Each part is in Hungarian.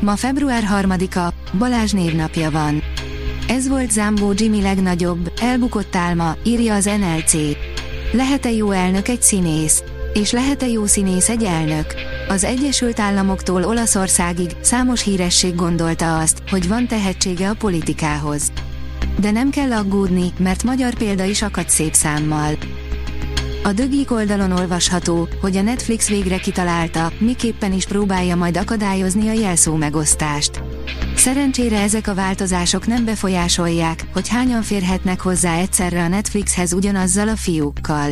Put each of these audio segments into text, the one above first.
Ma február 3-a, Balázs névnapja van. Ez volt Zambó Jimmy legnagyobb, elbukott álma, írja az NLC. Lehet-e jó elnök egy színész? És lehet-e jó színész egy elnök? Az Egyesült Államoktól Olaszországig számos híresség gondolta azt, hogy van tehetsége a politikához. De nem kell aggódni, mert magyar példa is akad szép számmal. A dögik oldalon olvasható, hogy a Netflix végre kitalálta, miképpen is próbálja majd akadályozni a jelszó megosztást. Szerencsére ezek a változások nem befolyásolják, hogy hányan férhetnek hozzá egyszerre a Netflixhez ugyanazzal a fiúkkal.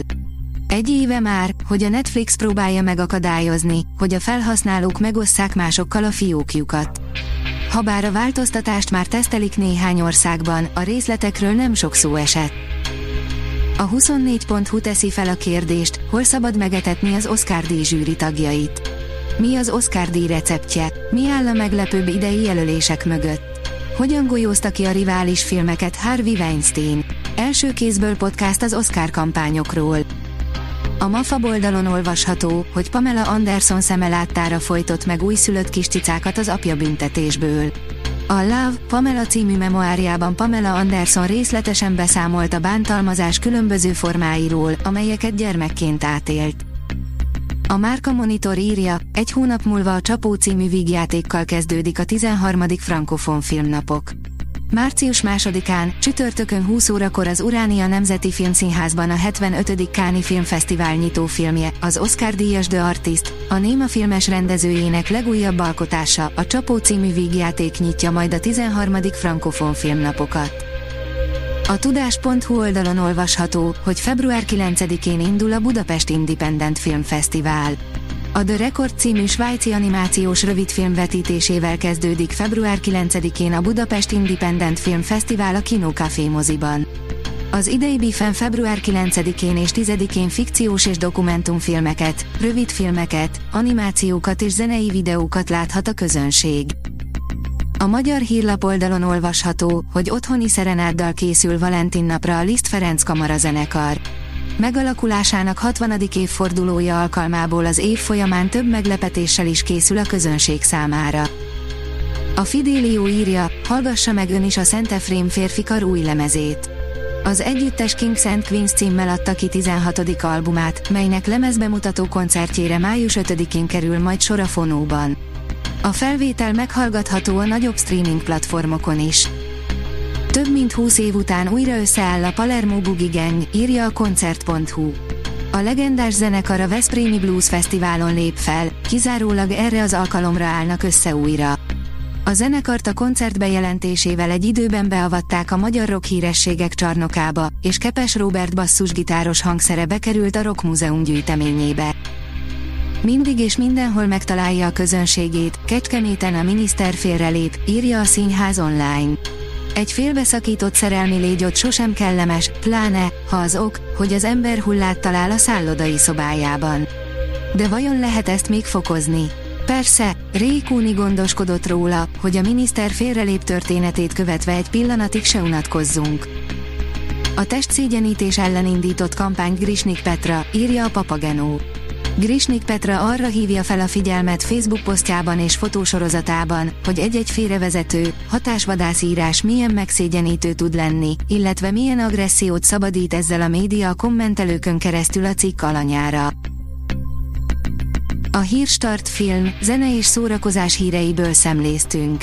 Egy éve már, hogy a Netflix próbálja megakadályozni, hogy a felhasználók megosszák másokkal a fiókjukat. Habár a változtatást már tesztelik néhány országban, a részletekről nem sok szó esett. A 24.hu teszi fel a kérdést, hol szabad megetetni az Oscar díj zsűri tagjait. Mi az Oscar díj receptje? Mi áll a meglepőbb idei jelölések mögött? Hogyan golyózta ki a rivális filmeket Harvey Weinstein? Első kézből podcast az Oscar kampányokról. A MAFA oldalon olvasható, hogy Pamela Anderson szeme láttára folytott meg újszülött kis cicákat az apja büntetésből. A Love, Pamela című memoárjában Pamela Anderson részletesen beszámolt a bántalmazás különböző formáiról, amelyeket gyermekként átélt. A Márka Monitor írja, egy hónap múlva a Csapó című vígjátékkal kezdődik a 13. Frankofon filmnapok. Március 2-án, csütörtökön 20 órakor az Uránia Nemzeti Filmszínházban a 75. Káni Filmfesztivál nyitófilmje, az Oscar díjas The Artist, a Néma filmes rendezőjének legújabb alkotása, a Csapó című vígjáték nyitja majd a 13. Frankofon filmnapokat. A tudás.hu oldalon olvasható, hogy február 9-én indul a Budapest Independent Film Fesztivál. A The Record című svájci animációs rövidfilm vetítésével kezdődik február 9-én a Budapest Independent Film Fesztivál a Kino Café moziban. Az idei bifen február 9-én és 10-én fikciós és dokumentumfilmeket, rövidfilmeket, animációkat és zenei videókat láthat a közönség. A magyar hírlap oldalon olvasható, hogy otthoni szerenáddal készül Valentin napra a Liszt Ferenc Kamara zenekar. Megalakulásának 60. évfordulója alkalmából az év folyamán több meglepetéssel is készül a közönség számára. A Fidélió írja, hallgassa meg ön is a Szentefrém férfikar új lemezét. Az együttes Kings and Queens címmel adta ki 16. albumát, melynek lemezbemutató koncertjére május 5-én kerül majd sor a Fonóban. A felvétel meghallgatható a nagyobb streaming platformokon is. Több mint 20 év után újra összeáll a Palermo Boogie Gang, írja a koncert.hu. A legendás zenekar a Veszprémi Blues Fesztiválon lép fel, kizárólag erre az alkalomra állnak össze újra. A zenekart a koncert bejelentésével egy időben beavatták a magyar rock hírességek csarnokába, és Kepes Robert basszusgitáros hangszere bekerült a Rock Múzeum gyűjteményébe. Mindig és mindenhol megtalálja a közönségét, Kecskeméten a miniszter félrelép, írja a Színház online. Egy félbeszakított szerelmi légyot sosem kellemes, pláne, ha az ok, hogy az ember hullát talál a szállodai szobájában. De vajon lehet ezt még fokozni? Persze, Rékúni gondoskodott róla, hogy a miniszter félrelép történetét követve egy pillanatig se unatkozzunk. A testszégyenítés ellen indított kampány Grisnik Petra, írja a Papagenó. Grisnik Petra arra hívja fel a figyelmet Facebook posztjában és fotósorozatában, hogy egy-egy félrevezető, hatásvadászírás milyen megszégyenítő tud lenni, illetve milyen agressziót szabadít ezzel a média a kommentelőkön keresztül a cikk alanyára. A Hírstart film, zene és szórakozás híreiből szemléztünk.